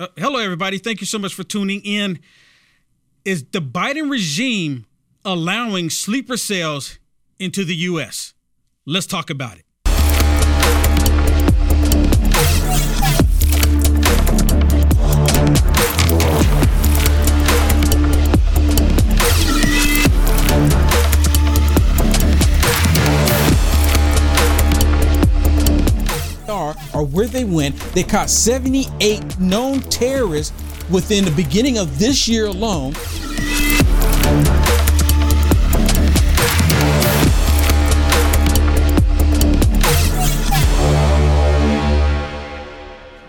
Uh, hello, everybody. Thank you so much for tuning in. Is the Biden regime allowing sleeper cells into the U.S.? Let's talk about it. Where they went. They caught 78 known terrorists within the beginning of this year alone.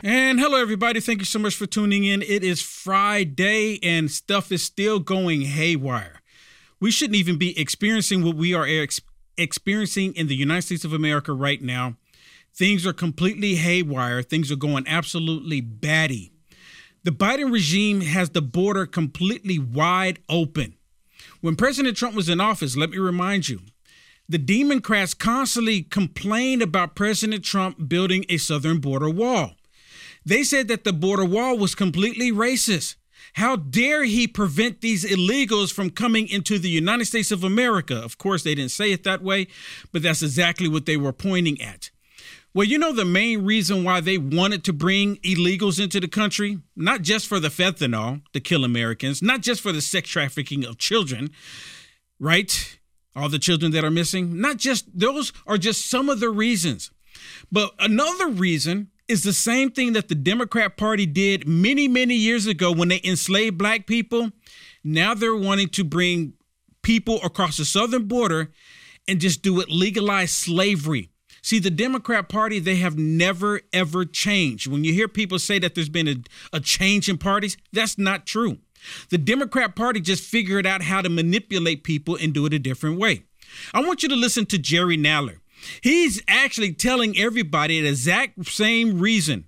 And hello, everybody. Thank you so much for tuning in. It is Friday and stuff is still going haywire. We shouldn't even be experiencing what we are ex- experiencing in the United States of America right now. Things are completely haywire. Things are going absolutely batty. The Biden regime has the border completely wide open. When President Trump was in office, let me remind you, the Democrats constantly complained about President Trump building a southern border wall. They said that the border wall was completely racist. How dare he prevent these illegals from coming into the United States of America? Of course, they didn't say it that way, but that's exactly what they were pointing at. Well, you know, the main reason why they wanted to bring illegals into the country, not just for the fentanyl to kill Americans, not just for the sex trafficking of children, right? All the children that are missing, not just those are just some of the reasons. But another reason is the same thing that the Democrat Party did many, many years ago when they enslaved black people. Now they're wanting to bring people across the southern border and just do it legalized slavery See, the Democrat Party, they have never, ever changed. When you hear people say that there's been a, a change in parties, that's not true. The Democrat Party just figured out how to manipulate people and do it a different way. I want you to listen to Jerry Nadler. He's actually telling everybody the exact same reason.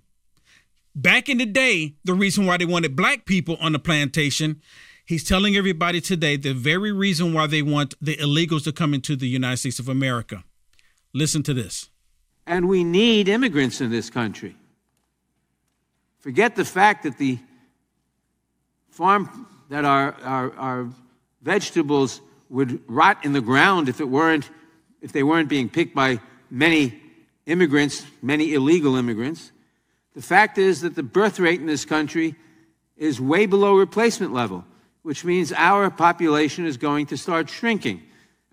Back in the day, the reason why they wanted black people on the plantation, he's telling everybody today the very reason why they want the illegals to come into the United States of America. Listen to this. And we need immigrants in this country. Forget the fact that the farm, that our, our, our vegetables would rot in the ground if it weren't if they weren't being picked by many immigrants, many illegal immigrants. The fact is that the birth rate in this country is way below replacement level, which means our population is going to start shrinking.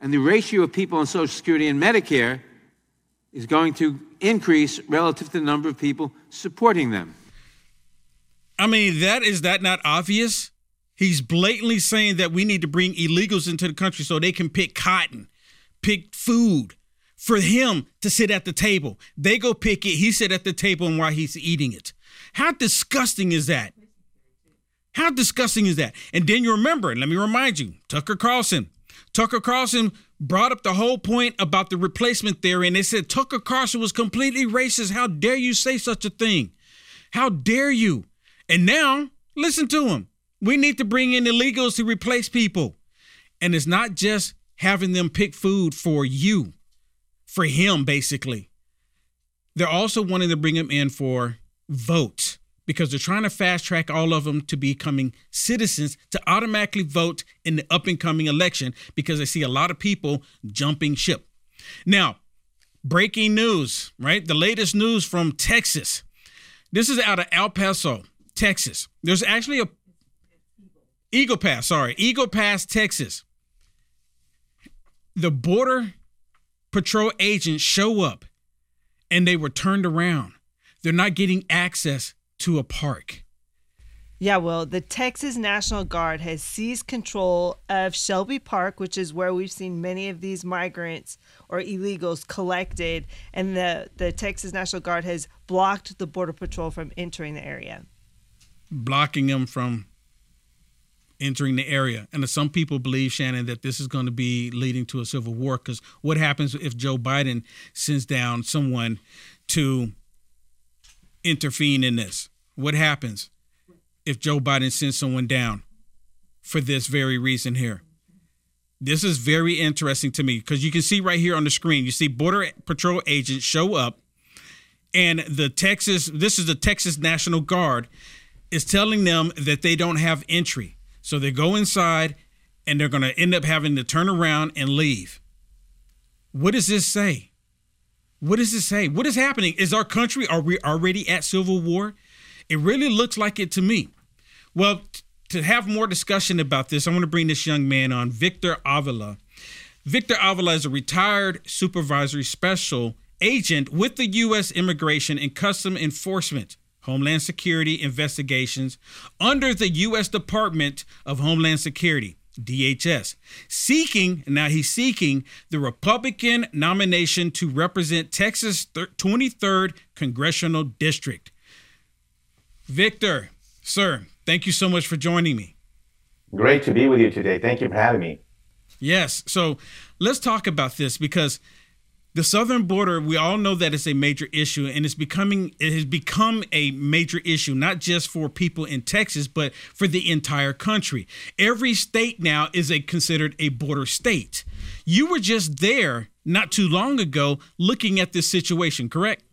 And the ratio of people on Social Security and Medicare is going to increase relative to the number of people supporting them. I mean, that is that not obvious? He's blatantly saying that we need to bring illegals into the country so they can pick cotton, pick food for him to sit at the table. They go pick it, he sit at the table and while he's eating it. How disgusting is that? How disgusting is that? And then you remember, let me remind you, Tucker Carlson. Tucker Carlson brought up the whole point about the replacement theory, and they said Tucker Carlson was completely racist. How dare you say such a thing? How dare you? And now, listen to him. We need to bring in illegals to replace people. And it's not just having them pick food for you, for him, basically. They're also wanting to bring him in for votes because they're trying to fast track all of them to becoming citizens to automatically vote in the up and coming election because they see a lot of people jumping ship. Now, breaking news, right? The latest news from Texas. This is out of El Paso, Texas. There's actually a Eagle Pass, sorry, Eagle Pass, Texas. The border patrol agents show up and they were turned around. They're not getting access to a park. Yeah, well, the Texas National Guard has seized control of Shelby Park, which is where we've seen many of these migrants or illegals collected, and the, the Texas National Guard has blocked the Border Patrol from entering the area. Blocking them from entering the area. And some people believe, Shannon, that this is going to be leading to a civil war because what happens if Joe Biden sends down someone to intervene in this? What happens if Joe Biden sends someone down for this very reason here? This is very interesting to me because you can see right here on the screen, you see Border Patrol agents show up, and the Texas, this is the Texas National Guard. is telling them that they don't have entry. So they go inside and they're going to end up having to turn around and leave. What does this say? What does this say? What is happening? Is our country, are we already at civil war? It really looks like it to me. Well, to have more discussion about this, I want to bring this young man on, Victor Avila. Victor Avila is a retired supervisory special agent with the U.S. Immigration and Custom Enforcement. Homeland Security investigations under the U.S. Department of Homeland Security. DHS, seeking, now he's seeking the Republican nomination to represent Texas 23rd Congressional District. Victor, sir, thank you so much for joining me. Great to be with you today. Thank you for having me. Yes. So let's talk about this because the southern border we all know that it's a major issue and it's becoming it has become a major issue not just for people in texas but for the entire country every state now is a considered a border state you were just there not too long ago looking at this situation correct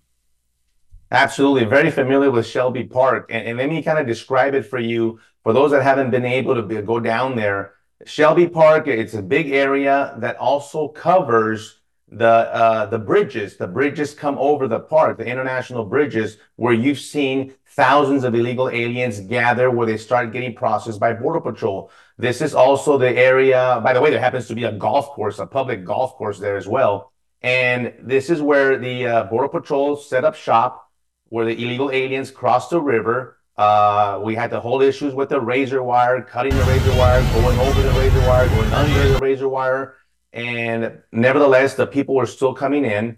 absolutely very familiar with shelby park and, and let me kind of describe it for you for those that haven't been able to be, go down there shelby park it's a big area that also covers the uh, the bridges. The bridges come over the park, the international bridges, where you've seen thousands of illegal aliens gather, where they start getting processed by Border Patrol. This is also the area. By the way, there happens to be a golf course, a public golf course there as well. And this is where the uh, Border Patrol set up shop, where the illegal aliens crossed the river. Uh, we had the whole issues with the razor wire, cutting the razor wire, going over the razor wire, going under the razor wire and nevertheless, the people were still coming in.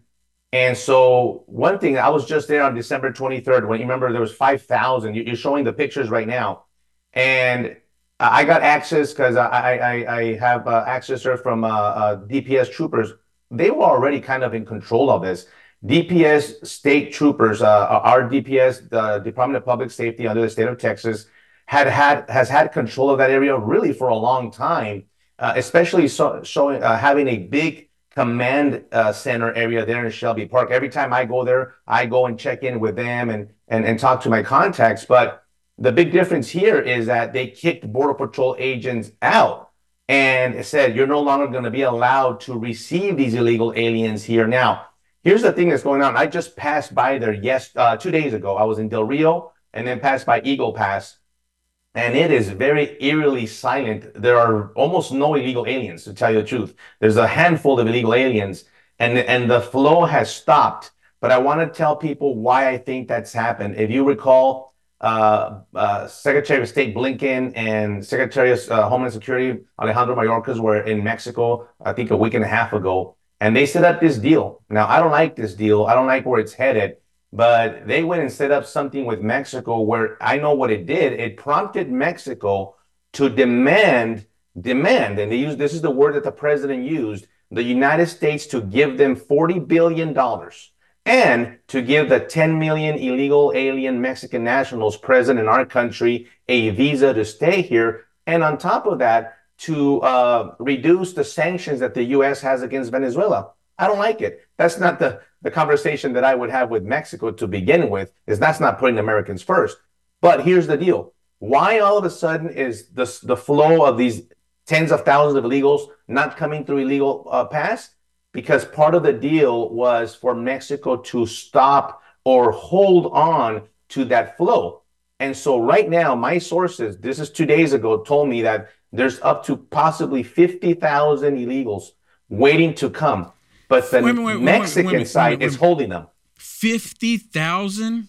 And so one thing, I was just there on December 23rd when you remember there was 5,000. You're showing the pictures right now. And I got access because I, I, I have uh, access from uh, uh, DPS troopers. They were already kind of in control of this. DPS state troopers, uh, our DPS, the Department of Public Safety under the state of Texas, had had has had control of that area really for a long time uh, especially so, showing uh, having a big command uh, center area there in Shelby Park. Every time I go there, I go and check in with them and and and talk to my contacts. But the big difference here is that they kicked Border Patrol agents out and said you're no longer going to be allowed to receive these illegal aliens here. Now, here's the thing that's going on. I just passed by there yes uh, two days ago. I was in Del Rio and then passed by Eagle Pass and it is very eerily silent. There are almost no illegal aliens, to tell you the truth. There's a handful of illegal aliens, and, and the flow has stopped. But I want to tell people why I think that's happened. If you recall, uh, uh, Secretary of State Blinken and Secretary of uh, Homeland Security Alejandro Mayorkas were in Mexico, I think a week and a half ago, and they set up this deal. Now, I don't like this deal. I don't like where it's headed. But they went and set up something with Mexico where I know what it did. It prompted Mexico to demand, demand, and they use this is the word that the president used, the United States to give them $40 billion and to give the 10 million illegal alien Mexican nationals present in our country a visa to stay here. And on top of that, to uh, reduce the sanctions that the U.S. has against Venezuela. I don't like it. That's not the the conversation that I would have with Mexico to begin with is that's not putting Americans first. But here's the deal. Why all of a sudden is the, the flow of these tens of thousands of illegals not coming through illegal uh, pass? Because part of the deal was for Mexico to stop or hold on to that flow. And so right now, my sources, this is two days ago, told me that there's up to possibly 50,000 illegals waiting to come but the wait, wait, Mexican wait, side is holding them. Fifty thousand.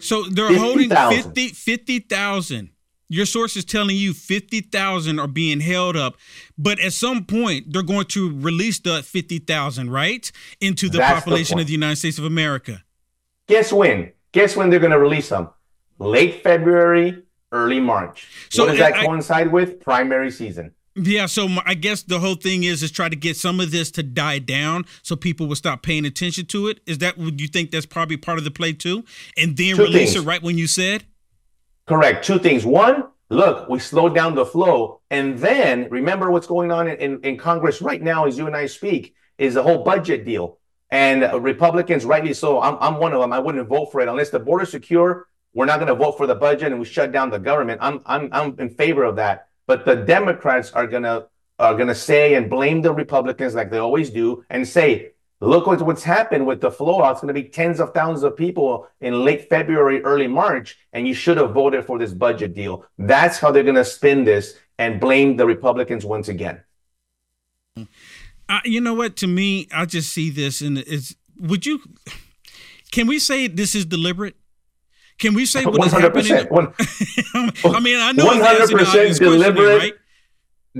So they're 50, holding 50 50,000. Your source is telling you 50,000 are being held up, but at some point they're going to release the 50,000, right? Into the That's population the of the United States of America. Guess when? Guess when they're going to release them? Late February, early March. So what does that I, coincide with? Primary season. Yeah, so I guess the whole thing is is try to get some of this to die down so people will stop paying attention to it. Is that would you think that's probably part of the play too? And then Two release things. it right when you said? Correct. Two things. One, look, we slowed down the flow. And then remember what's going on in, in, in Congress right now as you and I speak is the whole budget deal. And Republicans, rightly so, I'm, I'm one of them. I wouldn't vote for it unless the border secure we're not going to vote for the budget and we shut down the government. I'm I'm I'm in favor of that. But the Democrats are gonna are gonna say and blame the Republicans like they always do and say, look what, what's happened with the flow. It's gonna be tens of thousands of people in late February, early March, and you should have voted for this budget deal. That's how they're gonna spin this and blame the Republicans once again. Uh, you know what? To me, I just see this and it's would you can we say this is deliberate? Can we say what is happening? I mean, I know 100% deliberate, right?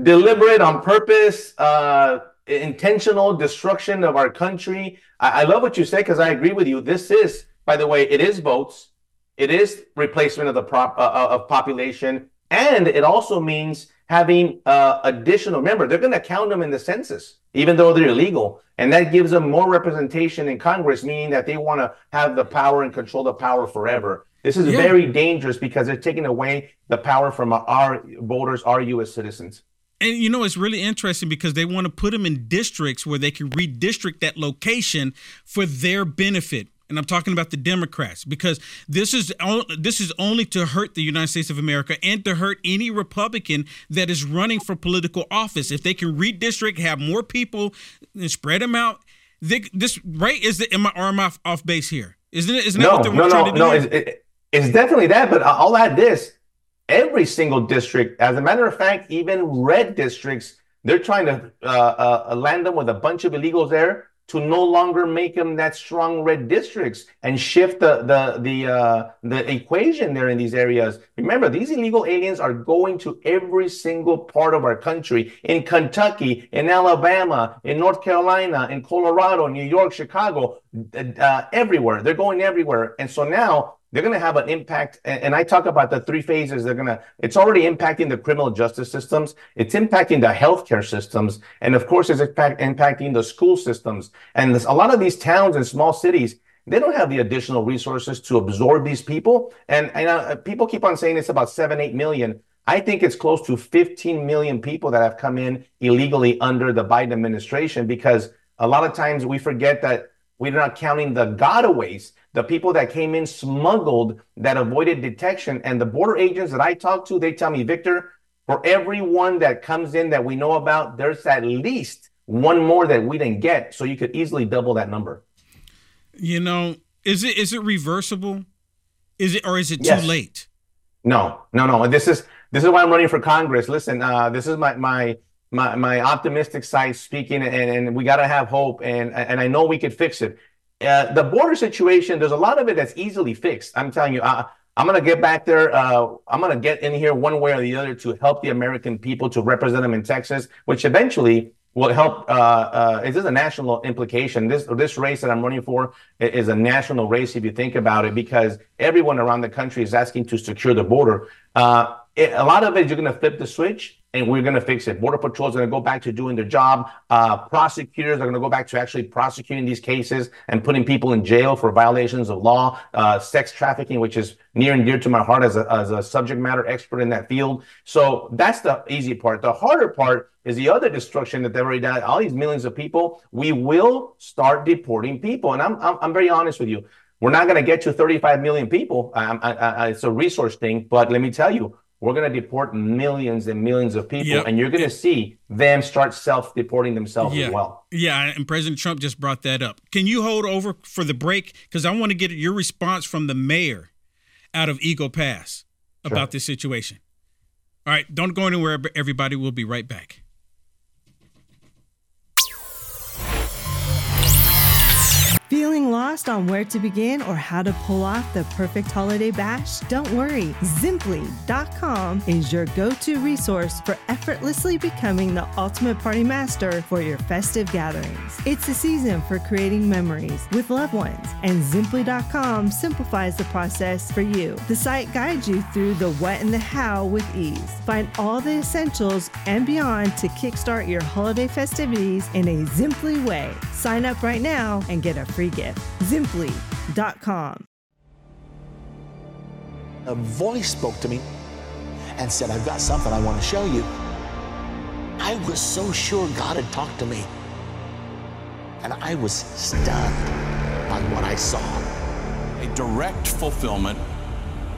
deliberate on purpose, uh, intentional destruction of our country. I, I love what you say because I agree with you. This is, by the way, it is votes, it is replacement of the prop uh, uh of population, and it also means having uh, additional. Remember, they're going to count them in the census, even though they're illegal, and that gives them more representation in Congress, meaning that they want to have the power and control the power forever. This is yeah. very dangerous because they're taking away the power from our voters, our U.S. citizens. And you know, it's really interesting because they want to put them in districts where they can redistrict that location for their benefit and I'm talking about the Democrats because this is this is only to hurt the United States of America and to hurt any Republican that is running for political office. If they can redistrict, have more people, and spread them out, they, this right is the am I, am I off base here? Isn't it? Isn't no, that what they're no, trying no, to do? No, it's, it, it's definitely that. But I'll add this: every single district, as a matter of fact, even red districts, they're trying to uh, uh, land them with a bunch of illegals there to no longer make them that strong red districts and shift the the the uh, the equation there in these areas. Remember, these illegal aliens are going to every single part of our country in Kentucky, in Alabama, in North Carolina, in Colorado, New York, Chicago, uh, everywhere. They're going everywhere, and so now they're going to have an impact. And I talk about the three phases. They're going to, it's already impacting the criminal justice systems. It's impacting the healthcare systems. And of course, it's impact, impacting the school systems. And a lot of these towns and small cities, they don't have the additional resources to absorb these people. And, and uh, people keep on saying it's about seven, eight million. I think it's close to 15 million people that have come in illegally under the Biden administration because a lot of times we forget that we're not counting the gotaways the people that came in smuggled that avoided detection. And the border agents that I talk to, they tell me, Victor, for everyone that comes in that we know about, there's at least one more that we didn't get. So you could easily double that number. You know, is it is it reversible? Is it or is it yes. too late? No, no, no. This is this is why I'm running for Congress. Listen, uh, this is my my my my optimistic side speaking, and, and we got to have hope, and and I know we could fix it. Uh, the border situation, there's a lot of it that's easily fixed. I'm telling you, I, I'm going to get back there. Uh, I'm going to get in here one way or the other to help the American people to represent them in Texas, which eventually will help. Uh, uh, it is a national implication. This this race that I'm running for is a national race if you think about it, because everyone around the country is asking to secure the border. Uh, it, a lot of it, you're going to flip the switch and we're going to fix it. Border Patrol is going to go back to doing their job. Uh, prosecutors are going to go back to actually prosecuting these cases and putting people in jail for violations of law, uh, sex trafficking, which is near and dear to my heart as a, as a subject matter expert in that field. So that's the easy part. The harder part is the other destruction that they've already done. All these millions of people, we will start deporting people. And I'm, I'm, I'm very honest with you. We're not going to get to 35 million people. I, I, I, it's a resource thing. But let me tell you, we're going to deport millions and millions of people, yep. and you're going to see them start self-deporting themselves yeah. as well. Yeah, and President Trump just brought that up. Can you hold over for the break because I want to get your response from the mayor out of Eagle Pass about sure. this situation. All right, don't go anywhere, everybody. We'll be right back. Feeling lost on where to begin or how to pull off the perfect holiday bash? Don't worry. Zimply.com is your go to resource for effortlessly becoming the ultimate party master for your festive gatherings. It's the season for creating memories with loved ones, and Zimply.com simplifies the process for you. The site guides you through the what and the how with ease. Find all the essentials and beyond to kickstart your holiday festivities in a Zimply way. Sign up right now and get a free gift. Zimply.com. A voice spoke to me and said, I've got something I want to show you. I was so sure God had talked to me. And I was stunned by what I saw. A direct fulfillment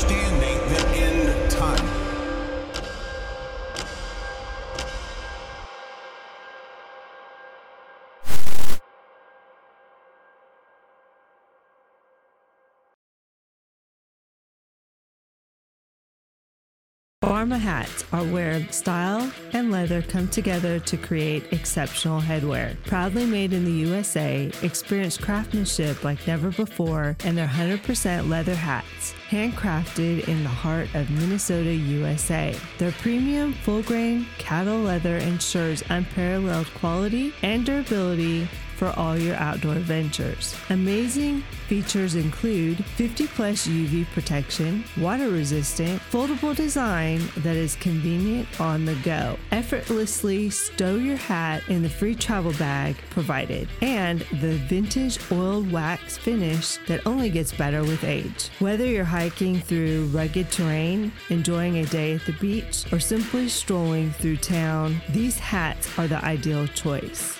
Understanding the end time. Pharma hats are where style and leather come together to create exceptional headwear. Proudly made in the USA, experience craftsmanship like never before, and their 100% leather hats, handcrafted in the heart of Minnesota, USA. Their premium full grain cattle leather ensures unparalleled quality and durability for all your outdoor ventures. Amazing features include 50 plus UV protection, water resistant, foldable design that is convenient on the go. Effortlessly stow your hat in the free travel bag provided, and the vintage oiled wax finish that only gets better with age. Whether you're hiking through rugged terrain, enjoying a day at the beach, or simply strolling through town, these hats are the ideal choice.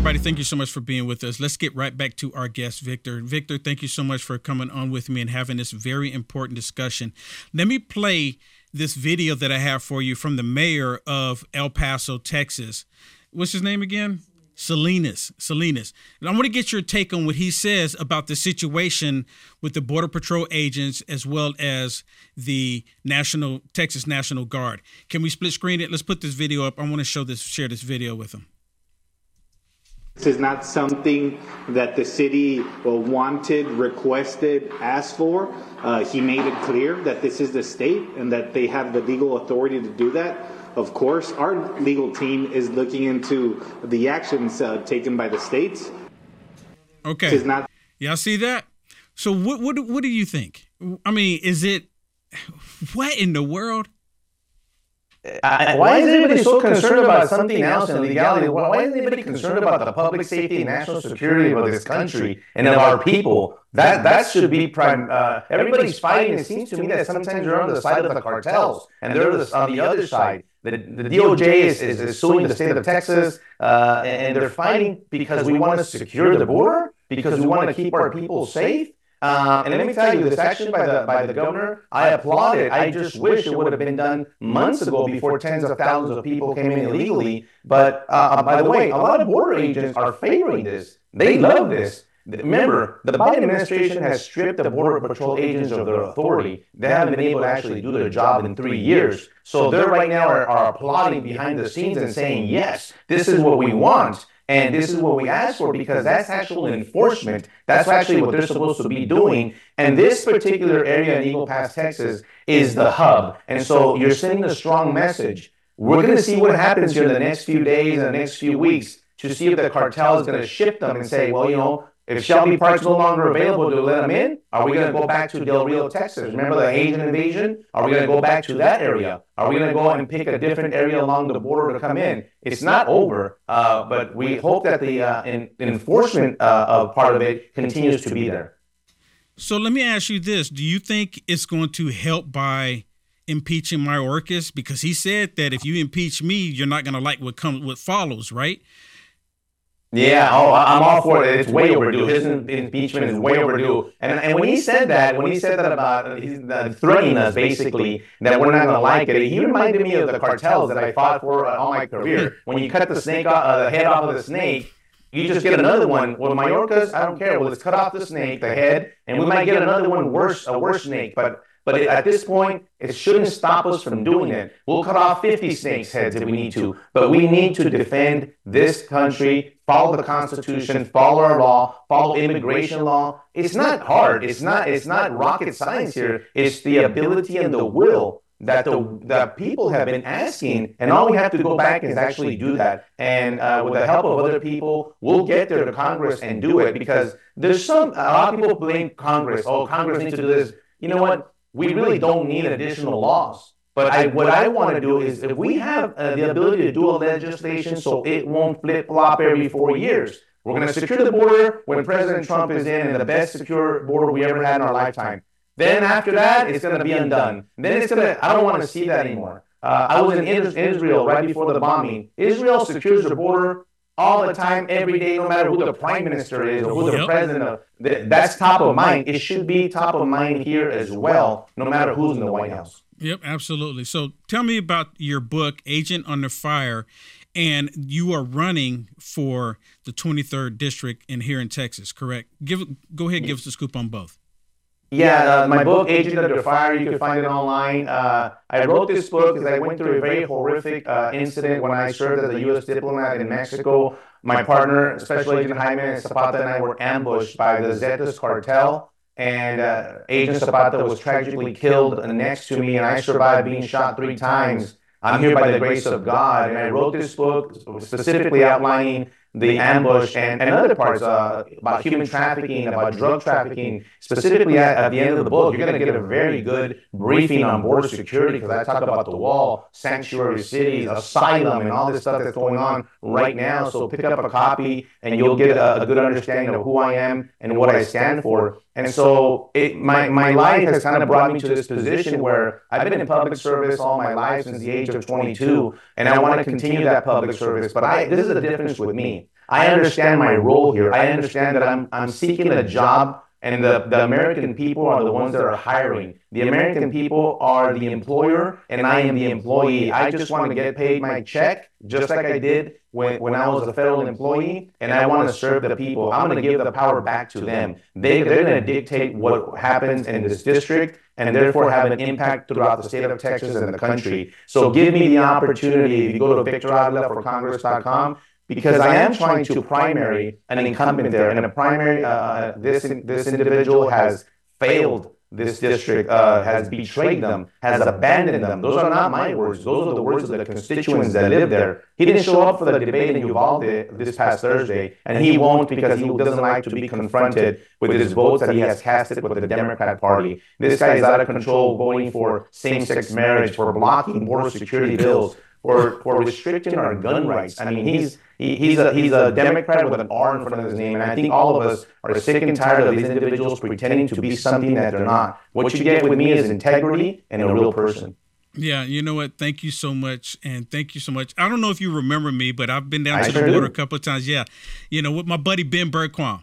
Everybody. Thank you so much for being with us. Let's get right back to our guest, Victor. Victor, thank you so much for coming on with me and having this very important discussion. Let me play this video that I have for you from the mayor of El Paso, Texas. What's his name again? Salinas. Salinas. And I want to get your take on what he says about the situation with the Border Patrol agents as well as the National Texas National Guard. Can we split screen it? Let's put this video up. I want to show this, share this video with him. This is not something that the city uh, wanted, requested, asked for. Uh, he made it clear that this is the state and that they have the legal authority to do that. Of course, our legal team is looking into the actions uh, taken by the states. Okay. This is not Y'all see that? So what what what do you think? I mean, is it what in the world? I, why is everybody so concerned about something else and legality? Why, why is anybody concerned about the public safety and national security of this country and of our people? That that should be prime. Uh, everybody's fighting. It seems to me that sometimes you're on the side of the cartels and they're the, on the other side. The, the DOJ is, is, is suing the state of Texas, uh, and they're fighting because we want to secure the border, because we want to keep our people safe. Uh, and let me tell you, this action by the by the governor, I applaud it. I just wish it would have been done months ago before tens of thousands of people came in illegally. But uh, by the way, a lot of border agents are favoring this. They love this. Remember, the Biden administration has stripped the Border Patrol agents of their authority. They haven't been able to actually do their job in three years. So they're right now are, are applauding behind the scenes and saying, yes, this is what we want. And this is what we ask for because that's actual enforcement. That's actually what they're supposed to be doing. And this particular area in Eagle Pass, Texas, is the hub. And so you're sending a strong message. We're going to see what happens here in the next few days and the next few weeks to see if the cartel is going to shift them and say, well, you know, if Shelby Park's no longer available to let them in, are we going to go back to Del Rio, Texas? Remember the Haitian invasion? Are we going to go back to that area? Are we going to go and pick a different area along the border to come in? It's not over, uh, but we hope that the uh, in, enforcement uh, of part of it continues to be there. So let me ask you this: Do you think it's going to help by impeaching Mayorkas? Because he said that if you impeach me, you're not going to like what comes, what follows, right? Yeah, oh, I'm all for it. It's way overdue. His impeachment is way overdue. And and when he said that, when he said that about he's uh, threatening us, basically that we're not going to like it, he reminded me of the cartels that I fought for all my career. When you cut the snake off, uh, the head off of the snake, you just get another one. Well, Mayorkas, I don't care. Well, let's cut off the snake, the head, and we might get another one worse, a worse snake. But but at this point, it shouldn't stop us from doing it. We'll cut off 50 snakes' heads if we need to, but we need to defend this country, follow the Constitution, follow our law, follow immigration law. It's not hard. It's not. It's not rocket science here. It's the ability and the will that the, the people have been asking, and all we have to go back is actually do that. And uh, with the help of other people, we'll get there to Congress and do it because there's some, a lot of people blame Congress. Oh, Congress needs to do this. You know what? We really don't need additional laws. But I, what I want to do is if we have uh, the ability to do a legislation so it won't flip flop every four years, we're going to secure the border when President Trump is in and the best secure border we ever had in our lifetime. Then after that, it's going to be undone. Then it's going to, I don't want to see that anymore. Uh, I was in Israel right before the bombing. Israel secures the border all the time, every day, no matter who the prime minister is or who the yep. president of. That's top of mind. It should be top of mind here as well, no matter who's in the White House. Yep, absolutely. So tell me about your book, Agent Under Fire, and you are running for the 23rd district in here in Texas, correct? Give go ahead, give us a scoop on both. Yeah, uh, my book, Agent Under Fire, you can find it online. Uh, I wrote this book because I went through a very horrific uh, incident when I served as a U.S. diplomat in Mexico. My partner, Special Agent Jaime Zapata, and I were ambushed by the Zetas cartel. And uh, Agent Zapata was tragically killed next to me, and I survived being shot three times. I'm here by the grace of God. And I wrote this book specifically outlining the ambush and, and other parts uh, about human trafficking, about drug trafficking. Specifically, at, at, the end of the book, you're going to get a very good briefing on border security because I talk about the wall, sanctuary cities, asylum, and all this stuff that's going on right now. So pick up a copy and you'll get a, a good understanding of who I am and what I stand for. And so it, my, my life has kind of brought me to this position where I've been in public service all my life since the age of 22, and I want to continue that public service. But I, this is the difference with me. I understand my role here. I understand that I'm, I'm seeking a job and the, the American people are the ones that are hiring. The American people are the employer, and I am the employee. I just want to get paid my check, just like I did when, when I was a federal employee, and I want to serve the people. I'm going to give the power back to them. They, they're going to dictate what happens in this district, and therefore have an impact throughout the state of Texas and the country. So give me the opportunity. If you go to victoravila4congress.com, because I am trying to primary an incumbent there, and a primary, uh, this this individual has failed this district, uh, has betrayed them, has abandoned them. Those are not my words. Those are the words of the constituents that live there. He didn't show up for the debate in Uvalde this past Thursday, and he won't because he doesn't like to be confronted with his votes that he has casted with the Democrat Party. This guy is out of control, voting for same-sex marriage, for blocking border security bills, for for restricting our gun rights. I mean, he's he, he's a he's a Democrat with an R in front of his name, and I think all of us are sick and tired of these individuals pretending to be something that they're not. What you get with me is integrity and a real person. Yeah, you know what? Thank you so much, and thank you so much. I don't know if you remember me, but I've been down I to sure the border do. a couple of times. Yeah, you know, with my buddy Ben Bergquam.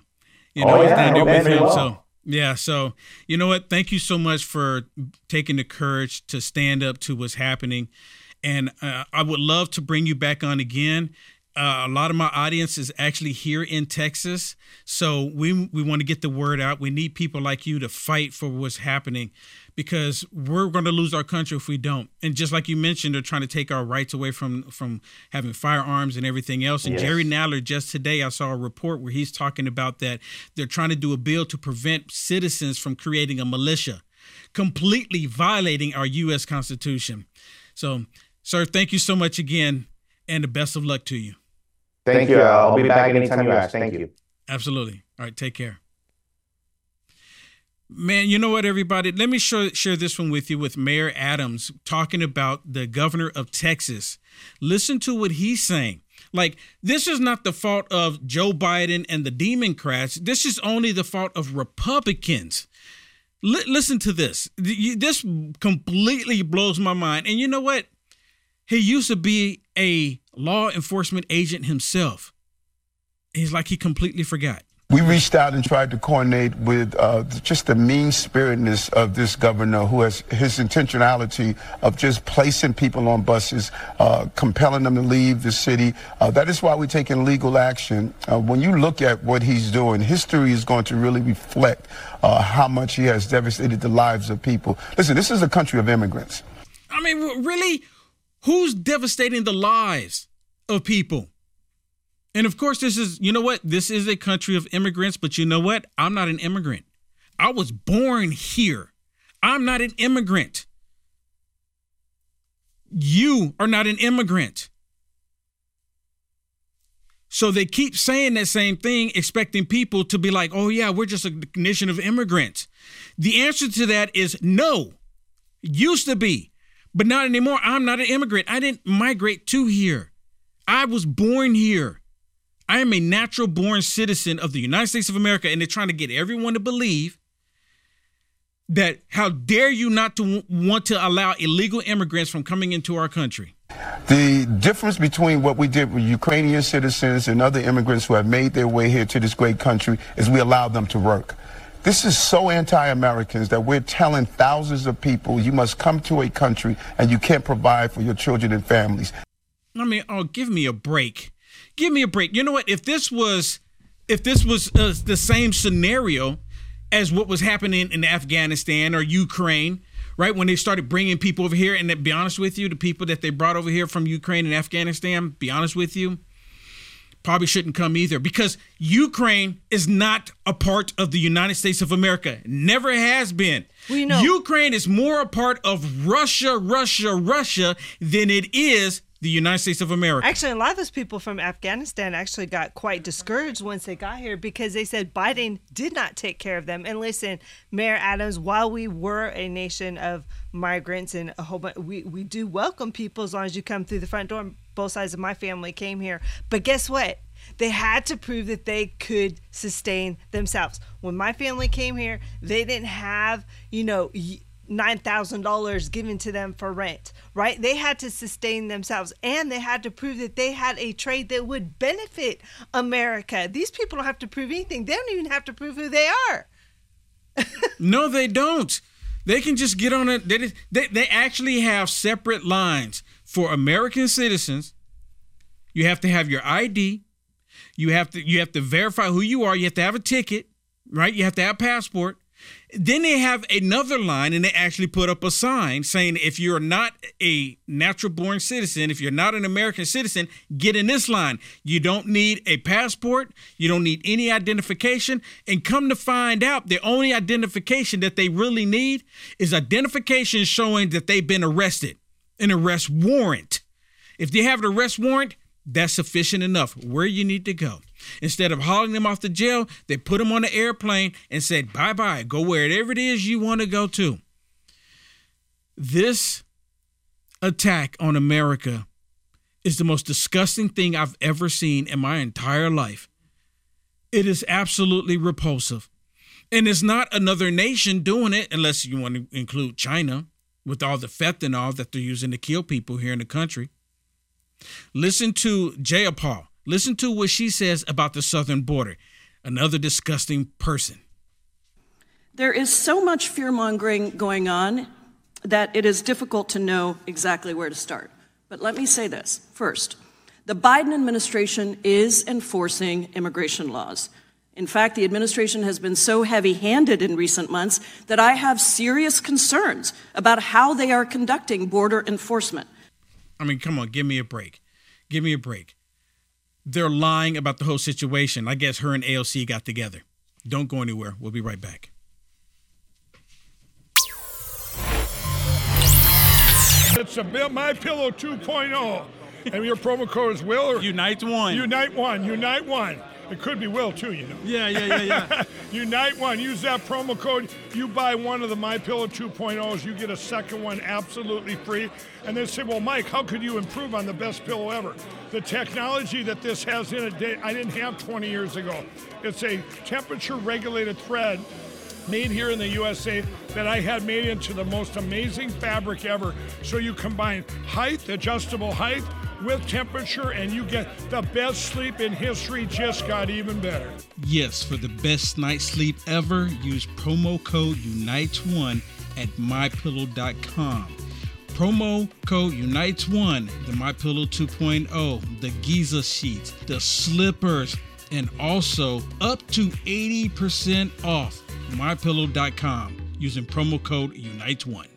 You know, oh, yeah, down there with him. Well. So yeah, so you know what? Thank you so much for taking the courage to stand up to what's happening. And uh, I would love to bring you back on again. Uh, a lot of my audience is actually here in Texas, so we we want to get the word out. We need people like you to fight for what's happening, because we're going to lose our country if we don't. And just like you mentioned, they're trying to take our rights away from from having firearms and everything else. And yes. Jerry Nadler just today, I saw a report where he's talking about that they're trying to do a bill to prevent citizens from creating a militia, completely violating our U.S. Constitution. So Sir, thank you so much again, and the best of luck to you. Thank you. I'll be back anytime you ask. Thank you. Absolutely. All right, take care. Man, you know what, everybody? Let me show, share this one with you with Mayor Adams talking about the governor of Texas. Listen to what he's saying. Like, this is not the fault of Joe Biden and the Democrats. This is only the fault of Republicans. L- listen to this. This completely blows my mind. And you know what? He used to be a law enforcement agent himself. He's like he completely forgot. We reached out and tried to coordinate with uh, just the mean spiritedness of this governor who has his intentionality of just placing people on buses, uh, compelling them to leave the city. Uh, that is why we're taking legal action. Uh, when you look at what he's doing, history is going to really reflect uh, how much he has devastated the lives of people. Listen, this is a country of immigrants. I mean, really? Who's devastating the lives of people? And of course, this is, you know what? This is a country of immigrants, but you know what? I'm not an immigrant. I was born here. I'm not an immigrant. You are not an immigrant. So they keep saying that same thing, expecting people to be like, oh, yeah, we're just a nation of immigrants. The answer to that is no. Used to be, but not anymore. I'm not an immigrant. I didn't migrate to here. I was born here. I am a natural born citizen of the United States of America, and they're trying to get everyone to believe that how dare you not to want to allow illegal immigrants from coming into our country. The difference between what we did with Ukrainian citizens and other immigrants who have made their way here to this great country is we allowed them to work. This is so anti-Americans that we're telling thousands of people you must come to a country and you can't provide for your children and families. I mean, oh, give me a break give me a break. You know what? If this was if this was uh, the same scenario as what was happening in Afghanistan or Ukraine, right? When they started bringing people over here, and to be honest with you, the people that they brought over here from Ukraine and Afghanistan, be honest with you, probably shouldn't come either because Ukraine is not a part of the United States of America. Never has been. We know. Ukraine is more a part of Russia, Russia, Russia than it is the United States of America. Actually, a lot of those people from Afghanistan actually got quite discouraged once they got here because they said Biden did not take care of them. And listen, Mayor Adams, while we were a nation of migrants and a whole bunch, we, we do welcome people as long as you come through the front door. Both sides of my family came here. But guess what? They had to prove that they could sustain themselves. When my family came here, they didn't have, you know, $9,000 given to them for rent, right? They had to sustain themselves and they had to prove that they had a trade that would benefit America. These people don't have to prove anything, they don't even have to prove who they are. no, they don't. They can just get on it. They, they, they actually have separate lines for American citizens. You have to have your ID. You have to you have to verify who you are. You have to have a ticket, right? You have to have a passport then they have another line and they actually put up a sign saying if you're not a natural born citizen, if you're not an American citizen, get in this line. You don't need a passport, you don't need any identification. And come to find out, the only identification that they really need is identification showing that they've been arrested, an arrest warrant. If they have an arrest warrant, that's sufficient enough where you need to go. Instead of hauling them off to jail, they put them on the airplane and said, bye bye, go wherever it is you want to go to. This attack on America is the most disgusting thing I've ever seen in my entire life. It is absolutely repulsive. And it's not another nation doing it, unless you want to include China with all the fentanyl that they're using to kill people here in the country. Listen to Jayapal Listen to what she says about the southern border. Another disgusting person. There is so much fear mongering going on that it is difficult to know exactly where to start. But let me say this first the Biden administration is enforcing immigration laws. In fact, the administration has been so heavy handed in recent months that I have serious concerns about how they are conducting border enforcement. I mean, come on, give me a break. Give me a break they're lying about the whole situation. I guess her and AOC got together. Don't go anywhere. We'll be right back. It's a My Pillow 2.0, and your promo code is Will or Unite One. Unite One. Unite One. It could be Will too, you know. Yeah, yeah, yeah, yeah. Unite One. Use that promo code. You buy one of the My Pillow 2.0s, you get a second one absolutely free. And they say, well, Mike, how could you improve on the best pillow ever? The technology that this has in it, I didn't have 20 years ago. It's a temperature regulated thread made here in the USA that I had made into the most amazing fabric ever. So you combine height, adjustable height, with temperature, and you get the best sleep in history, just got even better. Yes, for the best night's sleep ever, use promo code UNITES1 at mypillow.com. Promo code UNITES1, the MyPillow 2.0, the Giza sheets, the slippers, and also up to 80% off mypillow.com using promo code UNITES1.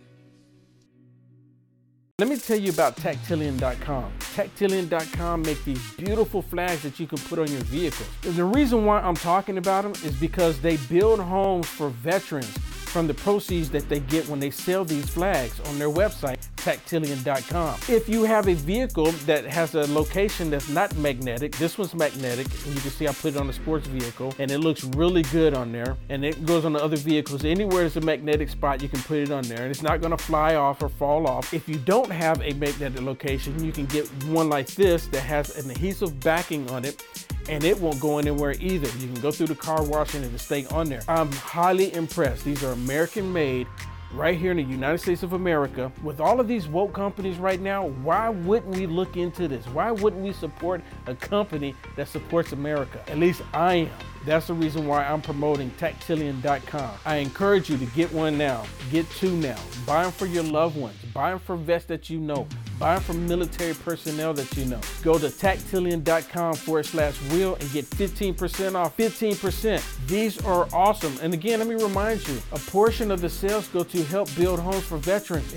Let me tell you about Tactilian.com. Tactilian.com make these beautiful flags that you can put on your vehicles. The reason why I'm talking about them is because they build homes for veterans from the proceeds that they get when they sell these flags on their website, tactilian.com. If you have a vehicle that has a location that's not magnetic, this one's magnetic, and you can see I put it on a sports vehicle, and it looks really good on there, and it goes on the other vehicles. Anywhere there's a magnetic spot, you can put it on there, and it's not gonna fly off or fall off. If you don't have a magnetic location, you can get one like this that has an adhesive backing on it and it won't go anywhere either. You can go through the car wash and it'll stay on there. I'm highly impressed. These are American made right here in the United States of America. With all of these woke companies right now, why wouldn't we look into this? Why wouldn't we support a company that supports America? At least I am. That's the reason why I'm promoting Tactilian.com. I encourage you to get one now. Get two now. Buy them for your loved ones. Buy them for vets that you know. Buy them for military personnel that you know. Go to tactilian.com forward slash wheel and get 15% off. 15%. These are awesome. And again, let me remind you, a portion of the sales go to help build homes for veterans.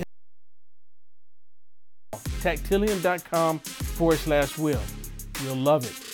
Tactilian.com forward slash wheel. You'll love it.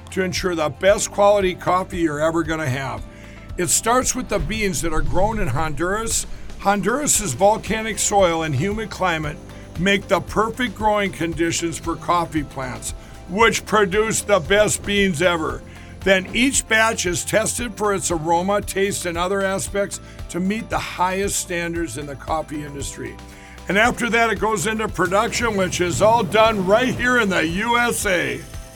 to ensure the best quality coffee you're ever going to have. It starts with the beans that are grown in Honduras. Honduras's volcanic soil and humid climate make the perfect growing conditions for coffee plants, which produce the best beans ever. Then each batch is tested for its aroma, taste, and other aspects to meet the highest standards in the coffee industry. And after that, it goes into production, which is all done right here in the USA.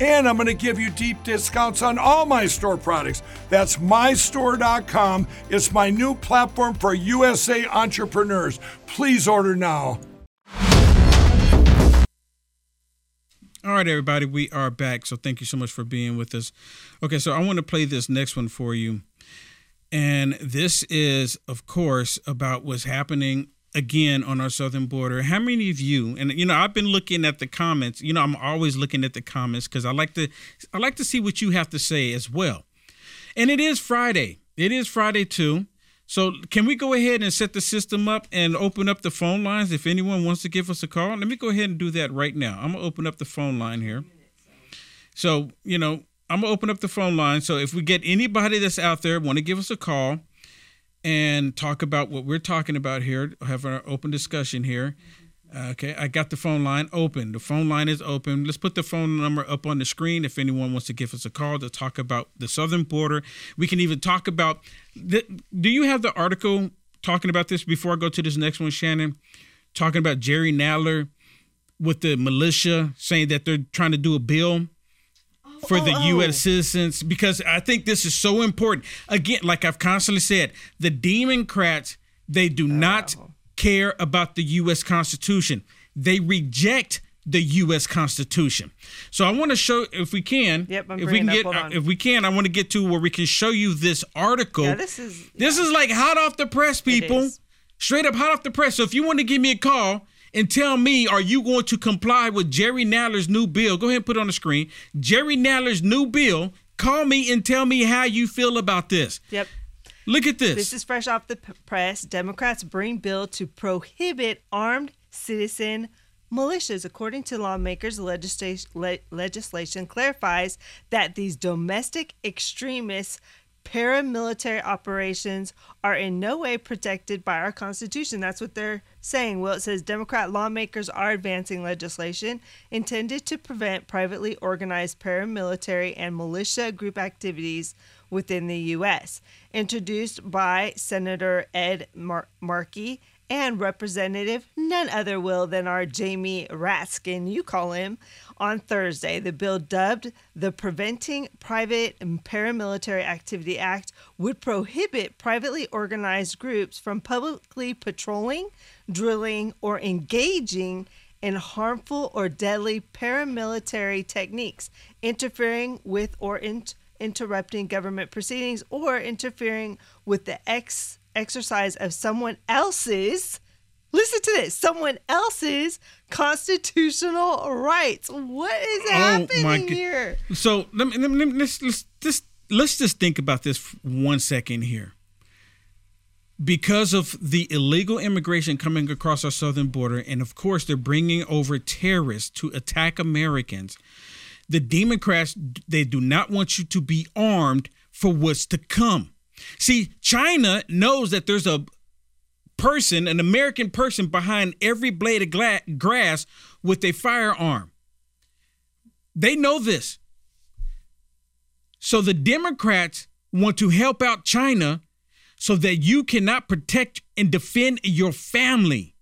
And I'm going to give you deep discounts on all my store products. That's mystore.com. It's my new platform for USA entrepreneurs. Please order now. All right, everybody, we are back. So thank you so much for being with us. Okay, so I want to play this next one for you. And this is, of course, about what's happening again on our southern border. How many of you and you know I've been looking at the comments. You know I'm always looking at the comments cuz I like to I like to see what you have to say as well. And it is Friday. It is Friday too. So can we go ahead and set the system up and open up the phone lines if anyone wants to give us a call? Let me go ahead and do that right now. I'm to open up the phone line here. So, you know, I'm to open up the phone line. So if we get anybody that's out there want to give us a call, and talk about what we're talking about here, have an open discussion here. Okay, I got the phone line open. The phone line is open. Let's put the phone number up on the screen if anyone wants to give us a call to talk about the southern border. We can even talk about. The, do you have the article talking about this before I go to this next one, Shannon? Talking about Jerry Nadler with the militia saying that they're trying to do a bill for the oh, U.S. citizens because I think this is so important. Again, like I've constantly said, the Democrats they do not care about the U.S. Constitution. They reject the U.S. Constitution. So I want to show, if we can, Yep, if we can get, up. Uh, if we can, I want to get to where we can show you this article. Yeah, this is This is like hot off the press, people. Straight up hot off the press. So if you want to give me a call and tell me, are you going to comply with Jerry Nadler's new bill? Go ahead and put it on the screen. Jerry Nadler's new bill. Call me and tell me how you feel about this. Yep. Look at this. This is fresh off the press. Democrats bring bill to prohibit armed citizen militias. According to lawmakers, legislation, le- legislation clarifies that these domestic extremists paramilitary operations are in no way protected by our Constitution. That's what they're saying. Well, it says Democrat lawmakers are advancing legislation intended to prevent privately organized paramilitary and militia group activities within the U.S. Introduced by Senator Ed Mar- Markey and Representative none other will than our Jamie Raskin, you call him, on Thursday. The bill, dubbed the Preventing Private and Paramilitary Activity Act, would prohibit privately organized groups from publicly patrolling, drilling, or engaging in harmful or deadly paramilitary techniques, interfering with or in- interrupting government proceedings, or interfering with the ex- exercise of someone else's listen to this someone else's constitutional rights what is oh happening here So let me, let me, let me- let's, let's just let's just think about this one second here. Because of the illegal immigration coming across our southern border, and of course they're bringing over terrorists to attack Americans, the Democrats they do not want you to be armed for what's to come. See, China knows that there's a person, an American person, behind every blade of gla- grass with a firearm. They know this. So the Democrats want to help out China so that you cannot protect and defend your family.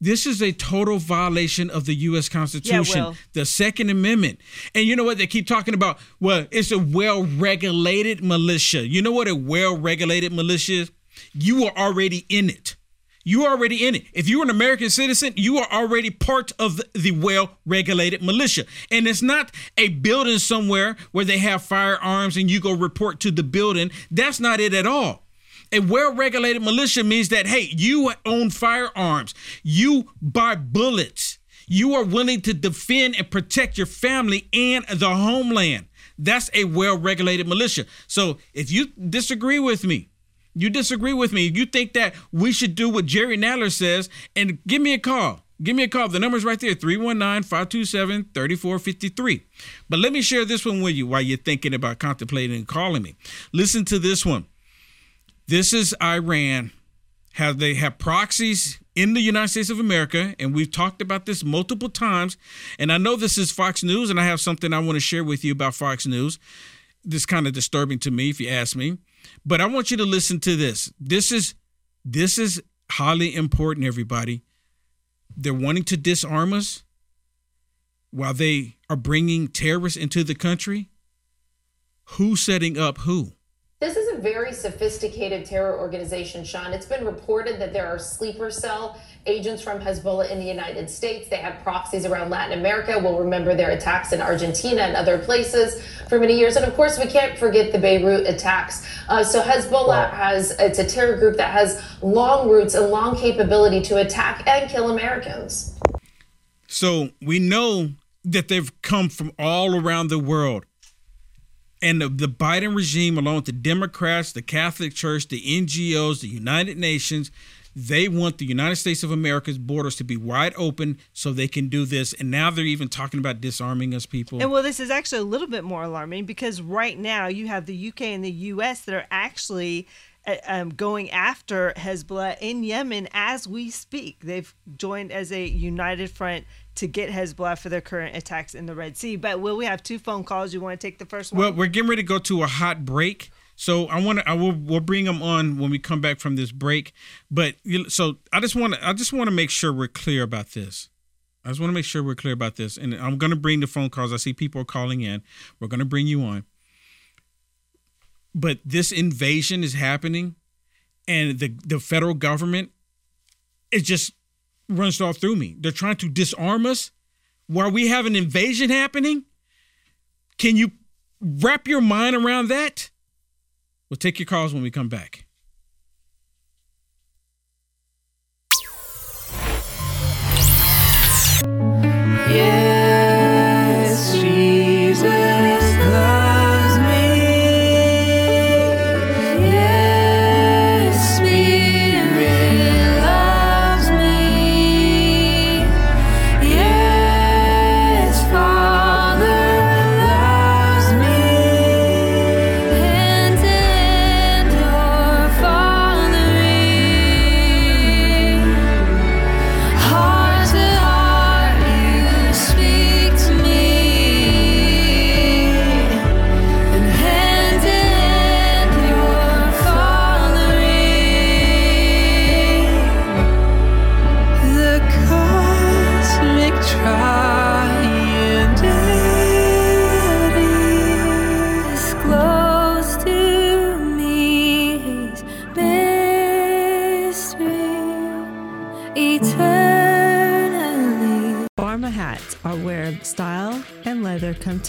This is a total violation of the U.S. Constitution, Will. the Second Amendment. And you know what? They keep talking about, well, it's a well regulated militia. You know what a well regulated militia is? You are already in it. You are already in it. If you're an American citizen, you are already part of the, well regulated militia. And it's not a building somewhere where they have firearms and you go report to the building. That's not it at all. A well regulated militia means that, hey, you own firearms, you buy bullets, you are willing to defend and protect your family and the homeland. That's a well regulated militia. So if you disagree with me, you disagree with me, you think that we should do what Jerry Nadler says, and give me a call. Give me a call. The number's right there 319 527 3453. But let me share this one with you while you're thinking about contemplating and calling me. Listen to this one. This is Iran. How they have proxies in the United States of America, and we've talked about this multiple times. And I know this is Fox News, and I have something I want to share with you about Fox News. This is kind of disturbing to me, if you ask me. But I want you to listen to this. This is this is highly important, everybody. They're wanting to disarm us while they are bringing terrorists into the country. Who's setting up who? This is a very sophisticated terror organization, Sean. It's been reported that there are sleeper cell agents from Hezbollah in the United States. They have proxies around Latin America. We'll remember their attacks in Argentina and other places for many years. And of course, we can't forget the Beirut attacks. Uh, so Hezbollah has, it's a terror group that has long roots and long capability to attack and kill Americans. So we know that they've come from all around the world. And the, the Biden regime, along with the Democrats, the Catholic Church, the NGOs, the United Nations, they want the United States of America's borders to be wide open so they can do this. And now they're even talking about disarming us people. And well, this is actually a little bit more alarming because right now you have the UK and the US that are actually uh, um, going after Hezbollah in Yemen as we speak. They've joined as a united front to get Hezbollah for their current attacks in the Red Sea. But will we have two phone calls? You want to take the first one? Well, we're getting ready to go to a hot break. So I want to, I will, we'll bring them on when we come back from this break. But so I just want to, I just want to make sure we're clear about this. I just want to make sure we're clear about this. And I'm going to bring the phone calls. I see people are calling in. We're going to bring you on. But this invasion is happening, and the, the federal government, it just runs off through me. They're trying to disarm us while we have an invasion happening. Can you wrap your mind around that? We'll take your calls when we come back. Yes,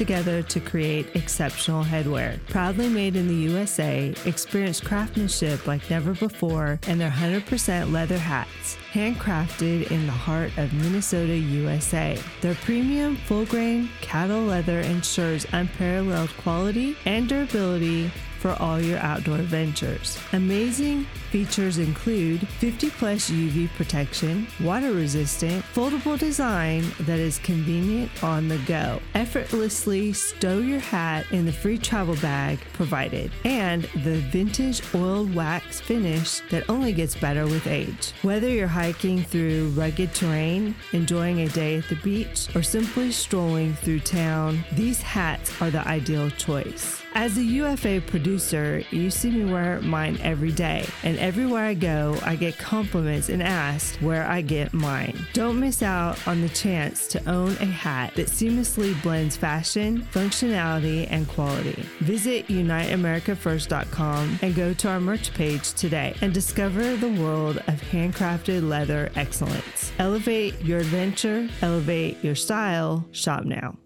together to create exceptional headwear. Proudly made in the USA, experience craftsmanship like never before, and their 100% leather hats, handcrafted in the heart of Minnesota, USA. Their premium full grain cattle leather ensures unparalleled quality and durability for all your outdoor ventures. Amazing features include 50 plus UV protection, water resistant, foldable design that is convenient on the go. Effortlessly stow your hat in the free travel bag provided, and the vintage oiled wax finish that only gets better with age. Whether you're hiking through rugged terrain, enjoying a day at the beach, or simply strolling through town, these hats are the ideal choice. As a UFA producer, you see me wear mine every day, and everywhere I go, I get compliments and asked where I get mine. Don't miss out on the chance to own a hat that seamlessly blends fashion, functionality, and quality. Visit UniteAmericaFirst.com and go to our merch page today and discover the world of handcrafted leather excellence. Elevate your adventure, elevate your style. Shop now.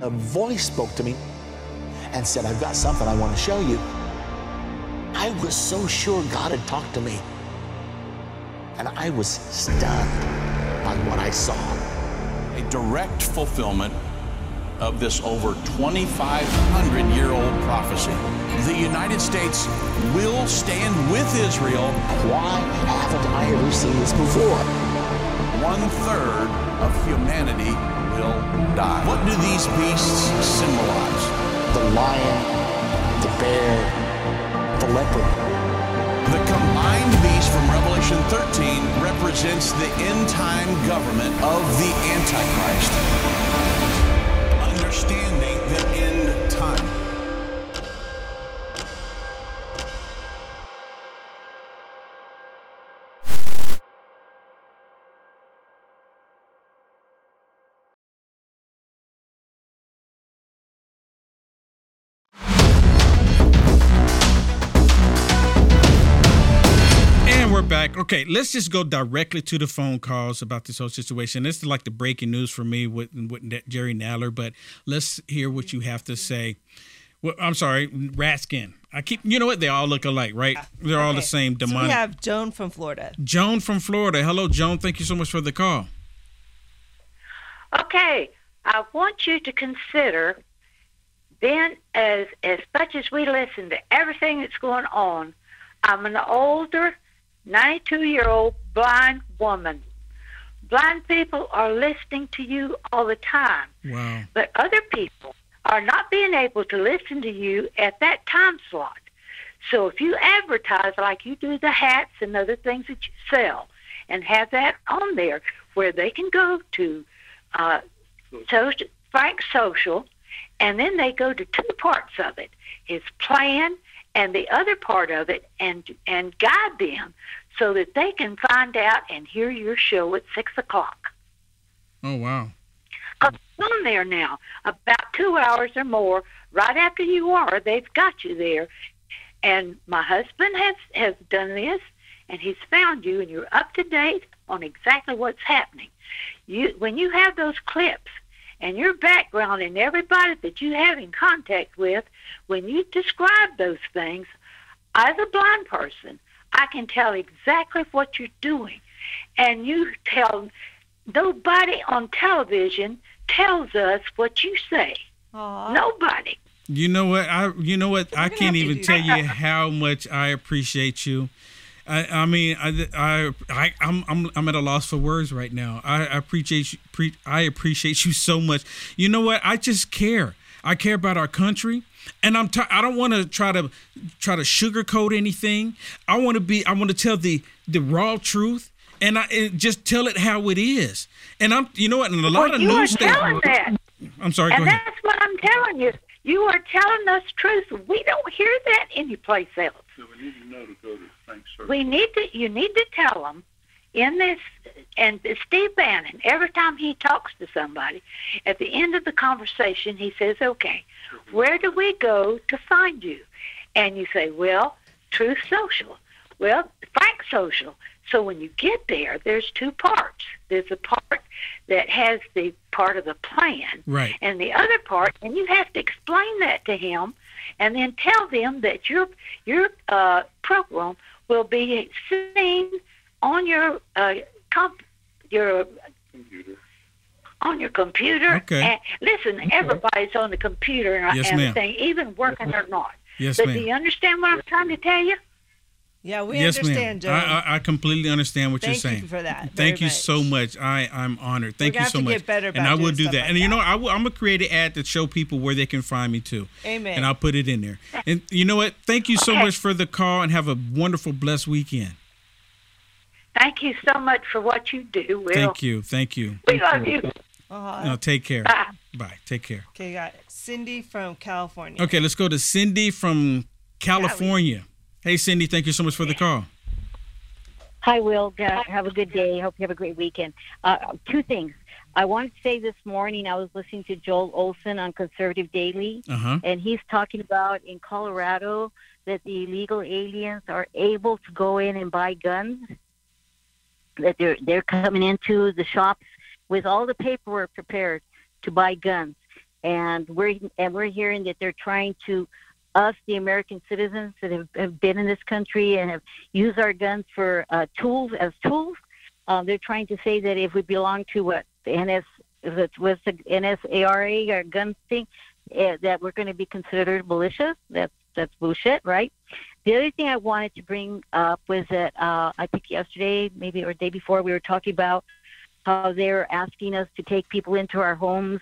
A voice spoke to me and said, I've got something I want to show you. I was so sure God had talked to me. And I was stunned by what I saw. A direct fulfillment of this over 2,500 year old prophecy. The United States will stand with Israel. Why haven't I ever seen this before? One third of humanity will die. What do these beasts symbolize? The lion, the bear, the leopard. The combined beast from Revelation 13 represents the end time government of the Antichrist. Okay, let's just go directly to the phone calls about this whole situation. This is like the breaking news for me with, with Jerry Nadler, but let's hear what you have to say. Well, I'm sorry, Raskin. I keep, you know what? They all look alike, right? They're all the Okay. same So we have Joan from Florida. Joan from Florida. Hello, Joan. Thank you so much for the call. Okay, I want you to consider then as as much as we listen to everything that's going on, I'm an older, 92 year old blind woman. Blind people are listening to you all the time, Wow. but other people are not being able to listen to you at that time slot. So if you advertise like you do the hats and other things that you sell, and have that on there where they can go to uh, social, Frank Social, and then they go to two parts of it: his plan and the other part of it, and and guide them so that they can find out and hear your show at 6 o'clock. Oh wow. Cause it's on there now, about two hours or more. Right after you are, they've got you there. And my husband has has done this, and he's found you, and you're up to date on exactly what's happening. You when you have those clips and your background and everybody that you have in contact with, when you describe those things, I, as a blind person, I can tell exactly what you're doing, and you tell nobody on television tells us what you say. Nobody. You know what? I you know what? I can't even tell that. you how much I appreciate you. I, I mean, I, I, I, I'm, I'm, I'm at a loss for words right now. I, I appreciate you. Pre, I appreciate you so much. You know what? I just care. I care about our country, and I'm. T- I don't want to try to try to sugarcoat anything. I want to be. I want to tell the the raw truth, and I and just tell it how it is. And I'm. You know what? And a lot well, of you are news telling stations. that. I'm sorry. and Go ahead. that's what I'm telling you. You are telling us truth. We don't hear that anyplace else. So we need to know to go to Frank Circle. We need to. You need to tell them in this. And Steve Bannon, every time he talks to somebody, at the end of the conversation, he says, "Okay, where do we go to find you?" And you say, "Well, Truth Social." Well, Frank Social. So when you get there, there's two parts. There's a part that has the part of the plan, Right. and the other part, and you have to explain that to him, and then tell them that your your uh, program will be seen on your uh, comp- your on your computer. Okay. And listen, everybody's on the computer and Yes, ma'am. everything, even working or not. Yes, but ma'am. do you understand what I'm trying to tell you? Yeah, we yes, understand, ma'am. I, I, I completely understand what Thank you're saying. Thank you for that Thank very you so much. I, I'm honored. Thank gonna you have so to much. get better and I will doing do that. like and you know, I will, I'm gonna create an ad to show people where they can find me too. Amen. And I'll put it in there. And you know what? Thank you so Okay. much for the call and have a wonderful, blessed weekend. Thank you so much for what you do, Will. Thank you. Thank you. We love you. Uh-huh. No, take care. Bye. Bye. Take care. Okay, got Cindy from California. Okay, let's go to Cindy from California. Hey, Cindy. Thank you so much for the call. Hi, Will. Uh, Have a good day. Hope you have a great weekend. Uh, two things. I wanted to say this morning I was listening to Joe Oltmann on Conservative Daily, Uh-huh. and he's talking about in Colorado that the illegal aliens are able to go in and buy guns. That they're they're coming into the shops with all the paperwork prepared to buy guns, and we're and we're hearing that they're trying to us, the American citizens that have, have been in this country and have used our guns for uh, tools as tools. Um, they're trying to say that if we belong to what the NS it was the NSARA or gun thing, uh, that we're going to be considered militia. That's that's bullshit, right? The other thing I wanted to bring up was that uh, I think yesterday, maybe or the day before, we were talking about how they're asking us to take people into our homes,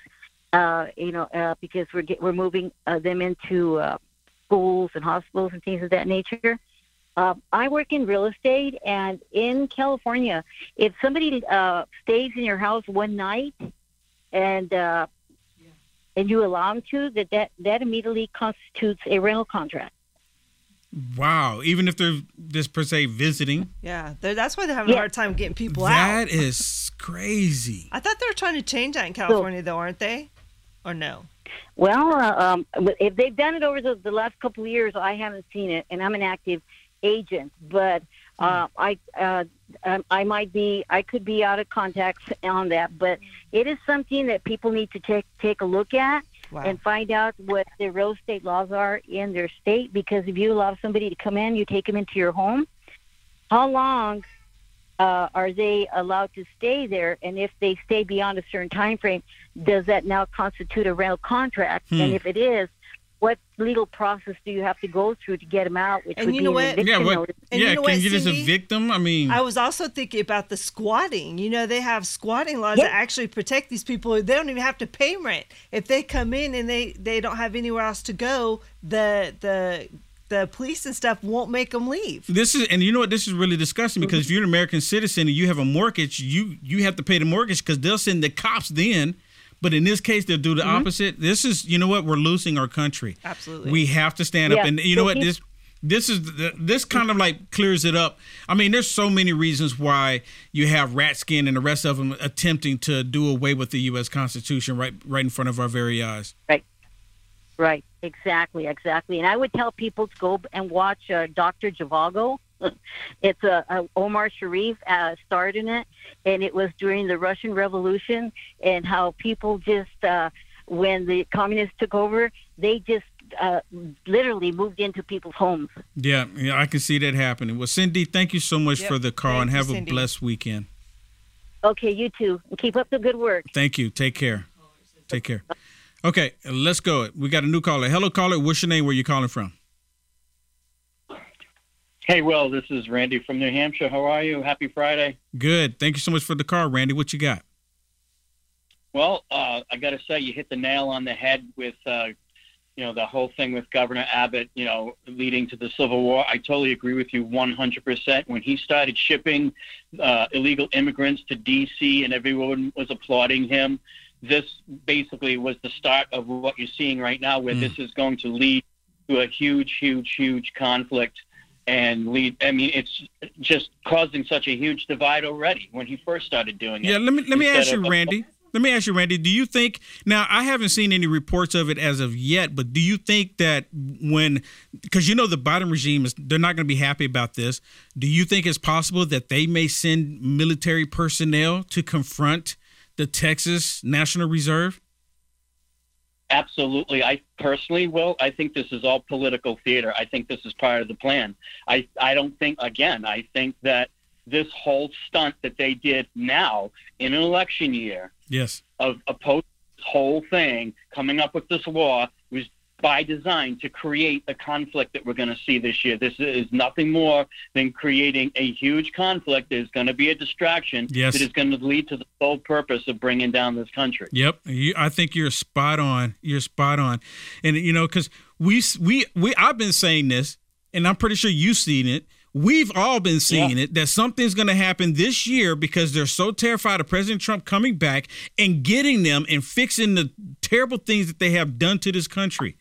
uh, you know, uh, because we're get, we're moving uh, them into uh, schools and hospitals and things of that nature. Uh, I work in real estate, and in California, if somebody uh, stays in your house one night and uh, and you allow them to, that, that that immediately constitutes a rental contract. Wow. Even if they're just per se visiting, Yeah, they're- that's why they're having a hard time getting people out. that is crazy. I thought they were trying to change that in California, though, aren't they? Or no? Well, uh, um, if they've done it over the, the last couple of years, I haven't seen it, and I'm an active agent. But uh, I, uh, um, I might be, I could be out of context on that. But it is something that people need to take take a look at Wow. and find out what the real estate laws are in their state. Because if you allow somebody to come in, you take them into your home. How long uh, are they allowed to stay there? And if they stay beyond a certain time frame, does that now constitute a rental contract? Hmm. And if it is, what legal process do you have to go through to get them out? Which And would you be know an what? Yeah, what. And yeah, you know can what, you just Cindy? evict them? I mean, I was also thinking about the squatting. You know, they have squatting laws that actually protect these people. They don't even have to pay rent. If they come in and they, they don't have anywhere else to go, the the the police and stuff won't make them leave. This is, and you know what? This is really disgusting because if you're an American citizen and you have a mortgage, you you have to pay the mortgage because they'll send the cops then. But in this case, they'll do the opposite. This is, you know what? We're losing our country. Absolutely. We have to stand up, Yeah, and you know what? This this is the, this kind of like clears it up. I mean, there's so many reasons why you have Ratskin and the rest of them attempting to do away with the U.S. Constitution right right in front of our very eyes. Right. Right. Exactly. Exactly. And I would tell people to go and watch uh, Dr. Zhivago. it's a, a Omar Sharif uh, starred in it, and it was during the Russian Revolution, and how people just uh, when the communists took over, they just uh, literally moved into people's homes. Yeah, yeah, I can see that happening. Well, Cindy, thank you so much Yep. for the call Thank and you, have a Cindy. blessed weekend. Okay, you too. Keep up the good work. Thank you. Take care. Take care. Okay, let's go. We got a new caller. Hello, caller. What's your name? Where you calling from? Hey, Will, this is Randy from New Hampshire. How are you? Happy Friday. Good. Thank you so much for the call, Randy. What you got? Well, uh, I got to say, you hit the nail on the head with, uh, you know, the whole thing with Governor Abbott, you know, leading to the Civil War. I totally agree with you 100%. When he started shipping uh, illegal immigrants to D.C. and everyone was applauding him, this basically was the start of what you're seeing right now, where this is going to lead to a huge, huge, huge conflict and lead. I mean, it's just causing such a huge divide already when he first started doing it. Yeah, let me let me ask you, Randy. Let me ask you, Randy. Do you think now? I haven't seen any reports of it as of yet, but do you think that when, because you know the Biden regime is, they're not going to be happy about this. Do you think it's possible that they may send military personnel to confront the Texas National Reserve? Absolutely. I personally will. I think this is all political theater. I think this is part of the plan. I, I don't think, again, I think that this whole stunt that they did now in an election year Yes. of opposing this whole thing, coming up with this law, by design to create the conflict that we're going to see this year. This is nothing more than creating a huge conflict. There's going to be a distraction Yes. that is going to lead to the sole purpose of bringing down this country. Yep, you, I think you're spot on. You're spot on, and you know because we we we I've been saying this, and I'm pretty sure you've seen it. We've all been seeing it that something's going to happen this year because they're so terrified of President Trump coming back and getting them and fixing the terrible things that they have done to this country.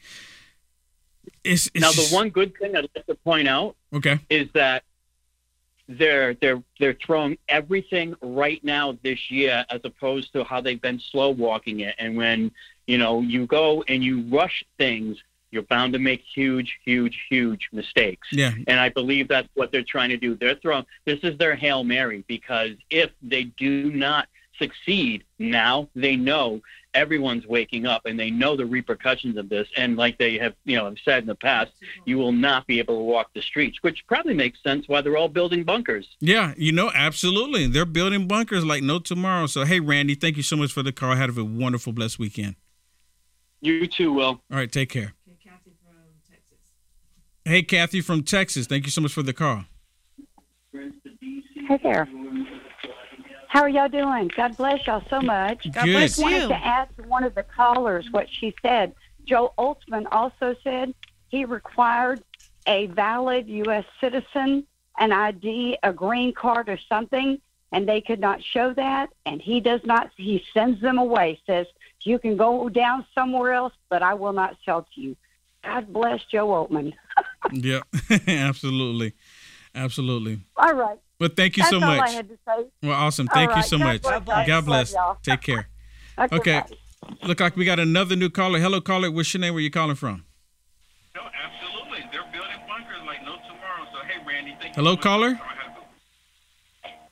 It's, it's now, the one good thing I'd like to point out okay. is that they're they're they're throwing everything right now this year as opposed to how they've been slow walking it. And when you know you go and you rush things, you're bound to make huge, huge, huge mistakes. Yeah. And I believe that's what they're trying to do. They're throwing this is their hail mary because if they do not succeed now, they know everyone's waking up and they know the repercussions of this. And like they have, you know, have said in the past, you will not be able to walk the streets, which probably makes sense why they're all building bunkers. Yeah, you know, absolutely. They're building bunkers like no tomorrow. So, hey, Randy, thank you so much for the call. Have a wonderful, blessed weekend. You too, Will. All right, take care. Hey, Kathy from Texas. Thank you so much for the call. Hey there. How are y'all doing? God bless y'all so much. God Good. bless I wanted to ask one of the callers what she said. Joe Oltmann also said he required a valid U.S. citizen, an ID, a green card, or something, and they could not show that. And he does not. He sends them away. Says you can go down somewhere else, but I will not sell to you. God bless Joe Oltmann. Yep, absolutely, absolutely. All right. Well, thank you That's so all much. I had to say. Well, awesome. All Thank you so God much. bless. God Love bless. y'all. Take care. Okay, Okay. Look like we got another new caller. Hello, caller. What's your name? Where you calling from? No, absolutely. They're building bunkers like no tomorrow. So, hey, Randy, thank Hello, caller.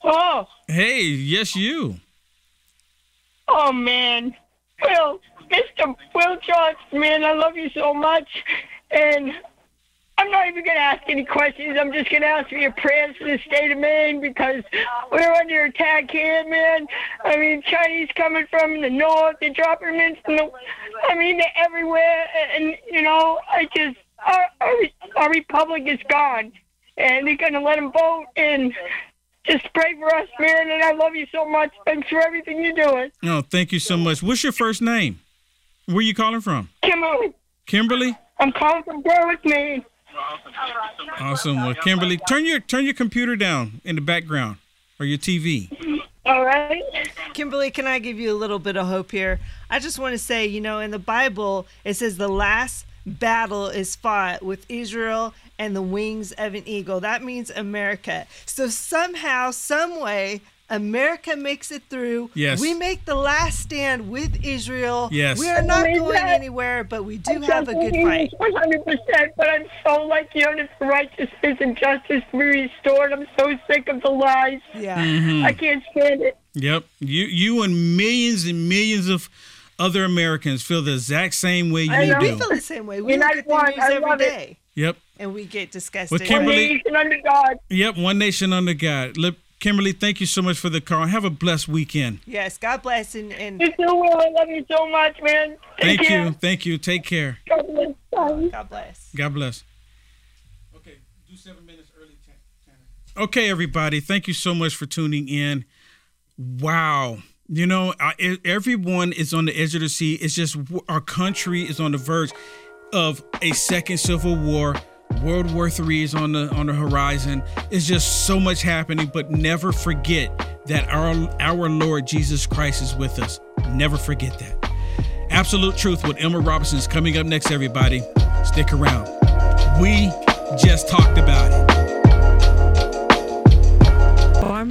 Oh, Hey, yes, you. oh man. Will, Mr. Will Johnson, man, I love you so much. And I'm not even going to ask any questions. I'm just going to ask for your prayers for the state of Maine because we're under attack here, man. I mean, Chinese coming from the north, they're dropping them in from the. I mean, they're everywhere. And, you know, I just. Our, our, our republic is gone. And they're going to let them vote. And just pray for us, man. And I love you so much. Thanks for everything you're doing. Oh, thank you so much. What's your first name? Where you calling from? Kimberly, Kimberly. I'm calling from Berwick, Maine. Awesome. Well, Kimberly, turn your turn your computer down in the background or your TV. All right. Kimberly, can I give you a little bit of hope here? I just want to say, you know, in the Bible, it says the last battle is fought with Israel and the wings of an eagle. That means America. So somehow, some way, America makes it through. Yes. We make the last stand with Israel. Yes. We are not going that. anywhere, but we do have a good fight. One hundred percent. But I'm so like you, and for righteousness and justice to be restored. I'm so sick of the lies. Yeah. Mhm. I can't stand it. Yep. You you and millions and millions of other Americans feel the exact same way I you know. We feel the same way. We You're look at the one. news I every love it. Yep. and we get disgusted. Well, Kimberly- Nation under God. Yep. One nation under God. Look, Kimberly, thank you so much for the call. Have a blessed weekend. Yes, God bless and, and You too, Will. I love you so much, man. Take Thank care. you. Thank you. Take care. God bless. Bye. God bless. God bless. Okay, do seven minutes early, Tanner. Okay, everybody, thank you so much for tuning in. Wow. You know, I, everyone is on the edge of the sea. It's just our country is on the verge of a second civil war. World War III is on the on the horizon. It's just so much happening, but never forget that our our Lord Jesus Christ is with us. Never forget that. Absolute Truth with Emma Robinson is coming up next, everybody. Stick around. We just talked about it.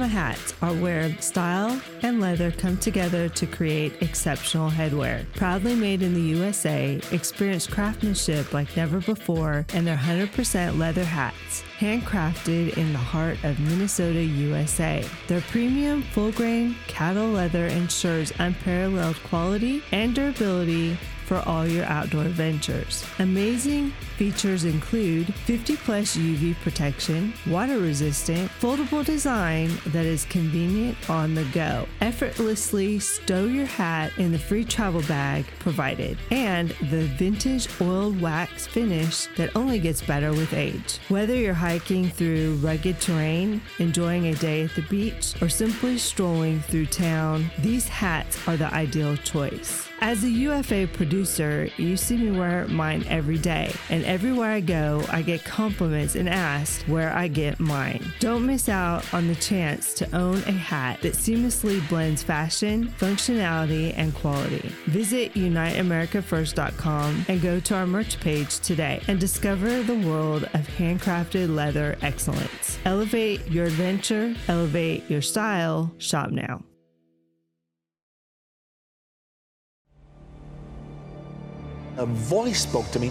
Barma hats are where style and leather come together to create exceptional headwear. Proudly made in the USA, experience craftsmanship like never before, and their 100% leather hats, handcrafted in the heart of Minnesota, USA. Their premium full grain cattle leather ensures unparalleled quality and durability for all your outdoor ventures. Amazing features include 50 plus UV protection, water resistant, foldable design that is convenient on the go. Effortlessly stow your hat in the free travel bag provided, and the vintage oiled wax finish that only gets better with age. Whether you're hiking through rugged terrain, enjoying a day at the beach, or simply strolling through town, these hats are the ideal choice. As a UFA producer, you see me wear mine every day, and everywhere I go, I get compliments and asked where I get mine. Don't miss out on the chance to own a hat that seamlessly blends fashion, functionality, and quality. Visit UniteAmericaFirst.com and go to our merch page today and discover the world of handcrafted leather excellence. Elevate your adventure, elevate your style, shop now. A voice spoke to me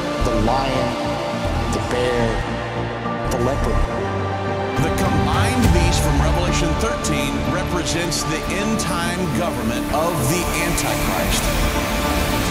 The lion, the bear, the leopard. The combined beast from Revelation 13 represents the end time government of the Antichrist.